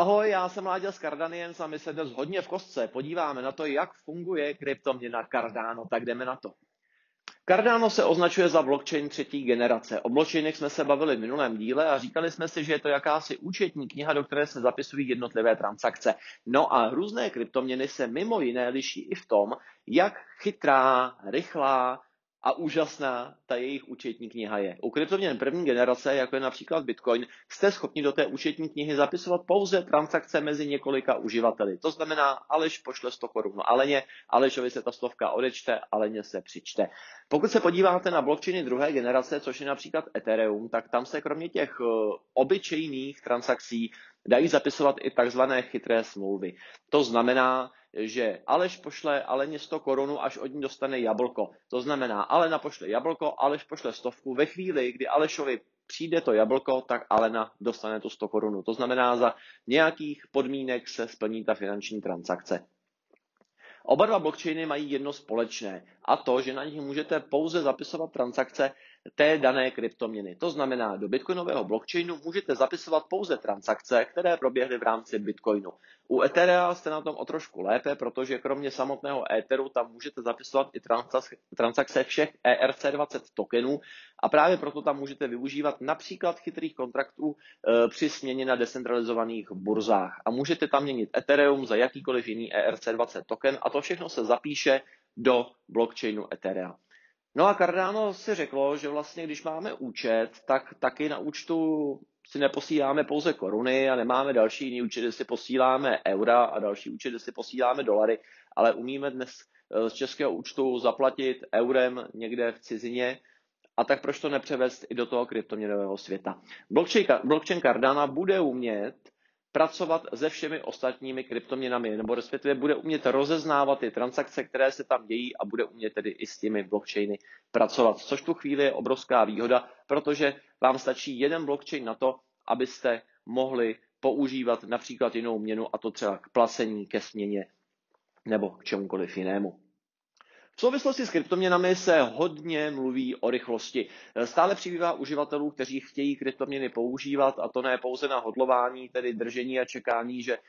Ahoj, já jsem Láďa z Cardanians a my se dnes hodně v kostce podíváme na to, jak funguje kryptoměna Cardano, tak jdeme na to. Cardano se označuje za blockchain třetí generace. O blockchainech jsme se bavili v minulém díle a říkali jsme si, že je to jakási účetní kniha, do které se zapisují jednotlivé transakce. No a různé kryptoměny se mimo jiné liší i v tom, jak chytrá, rychlá a úžasná ta jejich účetní kniha je. U kryptoměn první generace, jako je například Bitcoin, jste schopni do té účetní knihy zapisovat pouze transakce mezi několika uživateli. To znamená, Aleš pošle 100 korun Aleně, Alešovi se ta stovka odečte, Aleně se přičte. Pokud se podíváte na blockchainy druhé generace, což je například Ethereum, tak tam se kromě těch eh, obyčejných transakcí dají zapisovat i takzvané chytré smlouvy. To znamená, že Aleš pošle Aleně 100 korunu, až od ní dostane jablko. To znamená, Alena pošle jablko, Aleš pošle stovku. Ve chvíli, kdy Alešovi přijde to jablko, tak Alena dostane tu 100 korunu. To znamená, za nějakých podmínek se splní ta finanční transakce. Oba dva blockchainy mají jedno společné a to, že na nich můžete pouze zapisovat transakce té dané kryptoměny. To znamená, do bitcoinového blockchainu můžete zapisovat pouze transakce, které proběhly v rámci bitcoinu. U Etherea jste na tom o trošku lépe, protože kromě samotného Etheru tam můžete zapisovat i transakce všech ERC20 tokenů a právě proto tam můžete využívat například chytrých kontraktů e, při směně na decentralizovaných burzách. A můžete tam měnit Ethereum za jakýkoliv jiný ERC20 token a to všechno se zapíše do blockchainu Etherea. No a Cardano si řeklo, že vlastně když máme účet, tak taky na účtu si neposíláme pouze koruny a nemáme další jiný účet, kde si posíláme eura a další účet, kde si posíláme dolary, ale umíme dnes eh, z českého účtu zaplatit eurem někde v cizině a tak proč to nepřevést i do toho kryptoměnového světa. Blockchain, blockchain Cardano bude umět pracovat se všemi ostatními kryptoměnami, nebo respektive bude umět rozeznávat ty transakce, které se tam dějí a bude umět tedy i s těmi blockchainy pracovat, což tu chvíli je obrovská výhoda, protože vám stačí jeden blockchain na to, abyste mohli používat například jinou měnu a to třeba k placení, ke směně nebo k čemukoliv jinému. V souvislosti s kryptoměnami se hodně mluví o rychlosti. Stále přibývá uživatelů, kteří chtějí kryptoměny používat a to ne pouze na hodlování, tedy držení a čekání, že eh,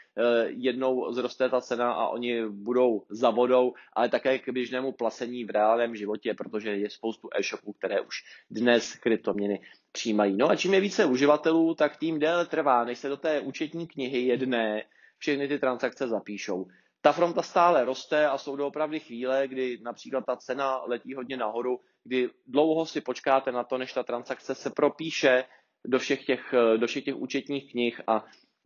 jednou zroste ta cena a oni budou za vodou, ale také k běžnému placení v reálném životě, protože je spoustu e-shopů, které už dnes kryptoměny přijímají. No a čím je více uživatelů, tak tím déle trvá, než se do té účetní knihy jedné všechny ty transakce zapíšou ta fronta stále roste a jsou doopravdy chvíle, kdy například ta cena letí hodně nahoru, kdy dlouho si počkáte na to, než ta transakce se propíše do všech těch, do všech těch účetních knih a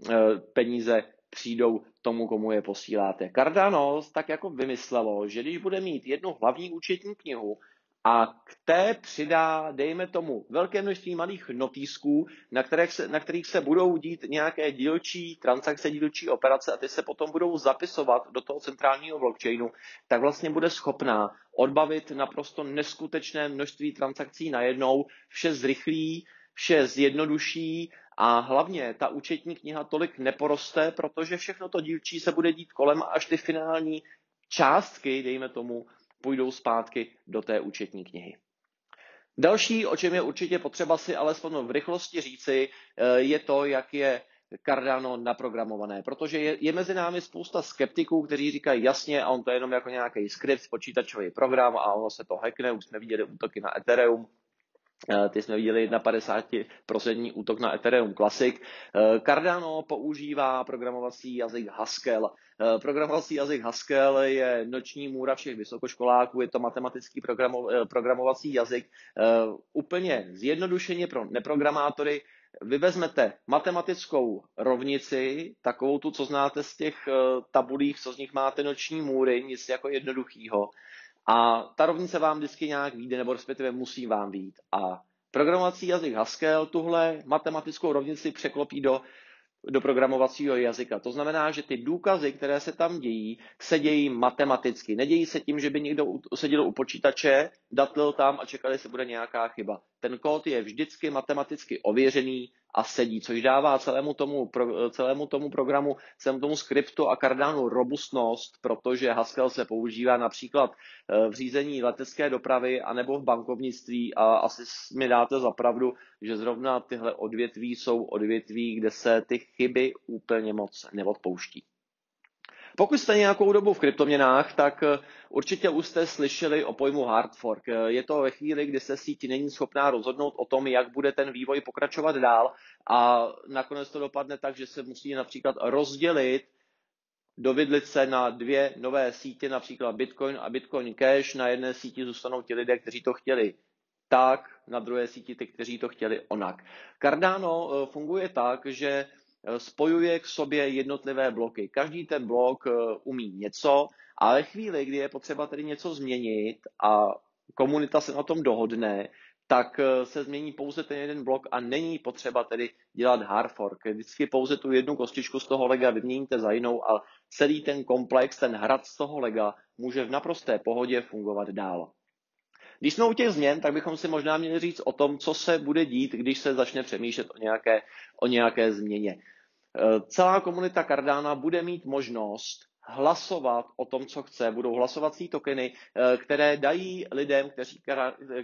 e, peníze přijdou tomu, komu je posíláte. Cardano tak jako vymyslelo, že když bude mít jednu hlavní účetní knihu, a k té přidá, dejme tomu, velké množství malých notýsků, na kterých, se, na kterých se budou dít nějaké dílčí transakce, dílčí operace a ty se potom budou zapisovat do toho centrálního blockchainu, tak vlastně bude schopná odbavit naprosto neskutečné množství transakcí najednou, vše zrychlí, vše zjednoduší a hlavně ta účetní kniha tolik neporoste, protože všechno to dílčí se bude dít kolem až ty finální částky, dejme tomu, půjdou zpátky do té účetní knihy. Další, o čem je určitě potřeba si alespoň v rychlosti říci, eh, je to, jak je Cardano naprogramované, protože je, je mezi námi spousta skeptiků, kteří říkají jasně, a on to je jenom jako nějaký skript, počítačový program a ono se to hackne, už jsme viděli útoky na Ethereum, ty jsme viděli 51% útok na Ethereum Classic. Eh, Cardano používá programovací jazyk Haskell. Eh, programovací jazyk Haskell je noční můra všech vysokoškoláků, je to matematický programo- programovací jazyk. Úplně zjednodušeně pro neprogramátory vy vezmete matematickou rovnici, takovou tu, co znáte z těch tabulích, co z nich máte noční můry, nic jako jednoduchýho. A ta rovnice vám vždycky nějak vyjde, nebo respektive musí vám výjít. A programovací jazyk Haskell tuhle matematickou rovnici překlopí do, do programovacího jazyka. To znamená, že ty důkazy, které se tam dějí, se dějí matematicky. Nedějí se tím, že by někdo seděl u počítače, datlil tam a čekali, se bude nějaká chyba. Ten kód je vždycky matematicky ověřený a sedí, což dává celému tomu, pro, celému tomu programu, celému tomu skriptu a Cardano robustnost, protože Haskell se používá například eh, v řízení letecké dopravy anebo v bankovnictví a asi mi dáte za pravdu, že zrovna tyhle odvětví jsou odvětví, kde se ty chyby úplně moc neodpouští. Pokud jste nějakou dobu v kryptoměnách, tak eh, určitě už jste slyšeli o pojmu hard fork. Eh, je to ve chvíli, kdy se síť není schopná rozhodnout o tom, jak bude ten vývoj pokračovat dál a nakonec to dopadne tak, že se musí například rozdělit dovidlit se na dvě nové sítě, například Bitcoin a Bitcoin Cash. Na jedné síti zůstanou ti lidé, kteří to chtěli tak, na druhé síti ty, kteří to chtěli onak. Cardano eh, funguje tak, že spojuje k sobě jednotlivé bloky. Každý ten blok eh, umí něco, ale chvíli, kdy je potřeba tedy něco změnit a komunita se na tom dohodne, tak eh, se změní pouze ten jeden blok a není potřeba tedy dělat hard fork. Vždycky pouze tu jednu kostičku z toho lega vyměníte za jinou a celý ten komplex, ten hrad z toho lega může v naprosté pohodě fungovat dál. Když jsme u těch změn, tak bychom si možná měli říct o tom, co se bude dít, když se začne přemýšlet o nějaké, o nějaké změně. Eh, celá komunita Cardana bude mít možnost hlasovat o tom, co chce. Budou hlasovací tokeny, eh, které dají lidem, kteří,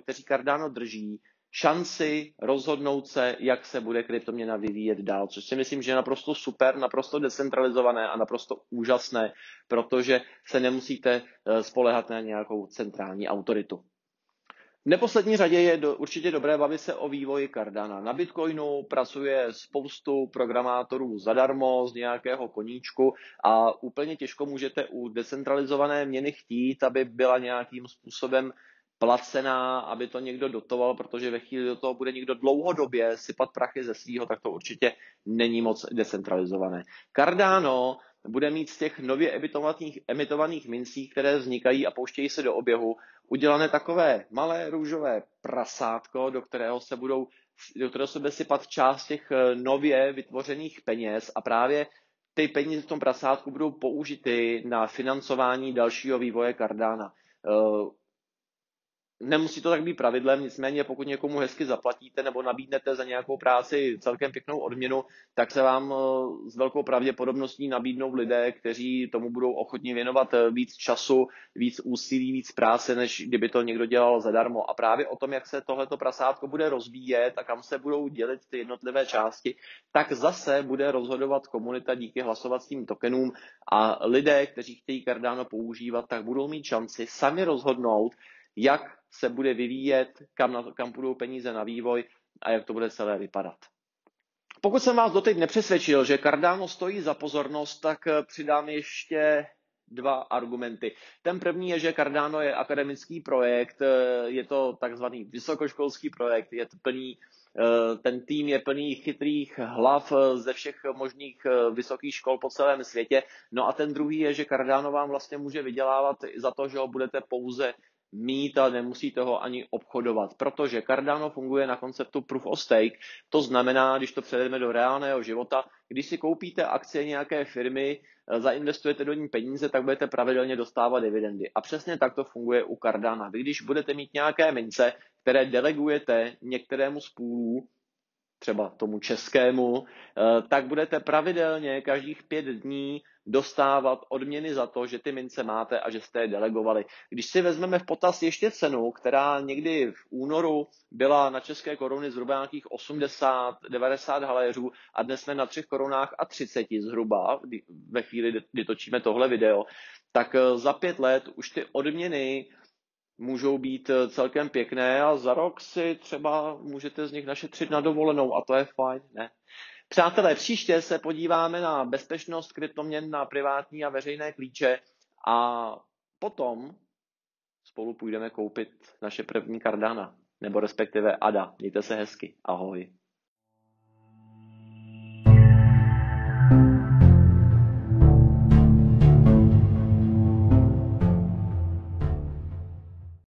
kteří Cardano drží, šanci rozhodnout se, jak se bude kryptoměna vyvíjet dál, což si myslím, že je naprosto super, naprosto decentralizované a naprosto úžasné, protože se nemusíte eh, spolehat na nějakou centrální autoritu. V neposlední řadě je do, určitě dobré bavit se o vývoji Cardana. Na Bitcoinu pracuje spoustu programátorů zadarmo z nějakého koníčku a úplně těžko můžete u decentralizované měny chtít, aby byla nějakým způsobem placená, aby to někdo dotoval, protože ve chvíli do toho bude někdo dlouhodobě sypat prachy ze svého, tak to určitě není moc decentralizované. Cardano bude mít z těch nově emitovaných, emitovaných mincí, které vznikají a pouštějí se do oběhu, udělané takové malé růžové prasátko, do kterého se budou do kterého se bude sypat část těch eh, nově vytvořených peněz a právě ty peníze v tom prasátku budou použity na financování dalšího vývoje Cardana. Nemusí to tak být pravidlem, nicméně pokud někomu hezky zaplatíte nebo nabídnete za nějakou práci celkem pěknou odměnu, tak se vám eh, s velkou pravděpodobností nabídnou lidé, kteří tomu budou ochotni věnovat eh, víc času, víc úsilí, víc práce, než kdyby to někdo dělal zadarmo. A právě o tom, jak se tohleto prasátko bude rozvíjet a kam se budou dělit ty jednotlivé části, tak zase bude rozhodovat komunita díky hlasovacím tokenům a lidé, kteří chtějí Cardano používat, tak budou mít šanci sami rozhodnout, jak se bude vyvíjet, kam, na, kam půjdou peníze na vývoj a jak to bude celé vypadat. Pokud jsem vás doteď nepřesvědčil, že Cardano stojí za pozornost, tak eh, přidám ještě dva argumenty. Ten první je, že Cardano je akademický projekt, eh, je to takzvaný vysokoškolský projekt, je to plný, eh, ten tým je plný chytrých hlav ze všech možných vysokých škol po celém světě. No a ten druhý je, že Cardano vám vlastně může vydělávat za to, že ho budete pouze mít a nemusíte ho ani obchodovat, protože Cardano funguje na konceptu proof of stake, to znamená, když to předeme do reálného života, když si koupíte akcie nějaké firmy, eh, zainvestujete do ní peníze, tak budete pravidelně dostávat dividendy. A přesně tak to funguje u Cardana. Vy když budete mít nějaké mince, které delegujete některému z půlů, třeba tomu českému, eh, tak budete pravidelně každých pět dní dostávat odměny za to, že ty mince máte a že jste je delegovali. Když si vezmeme v potaz ještě cenu, která někdy v únoru byla na české koruny zhruba nějakých 80-90 haléřů a dnes jsme na 3 korunách a 30 zhruba, ve chvíli, kdy točíme tohle video, tak eh, za pět let už ty odměny můžou být eh, celkem pěkné a za rok si třeba můžete z nich našetřit na dovolenou a to je fajn, ne? Přátelé, příště se podíváme na bezpečnost kryptoměn na privátní a veřejné klíče a potom spolu půjdeme koupit naše první Cardana, nebo respektive ADA. Mějte se hezky. Ahoj.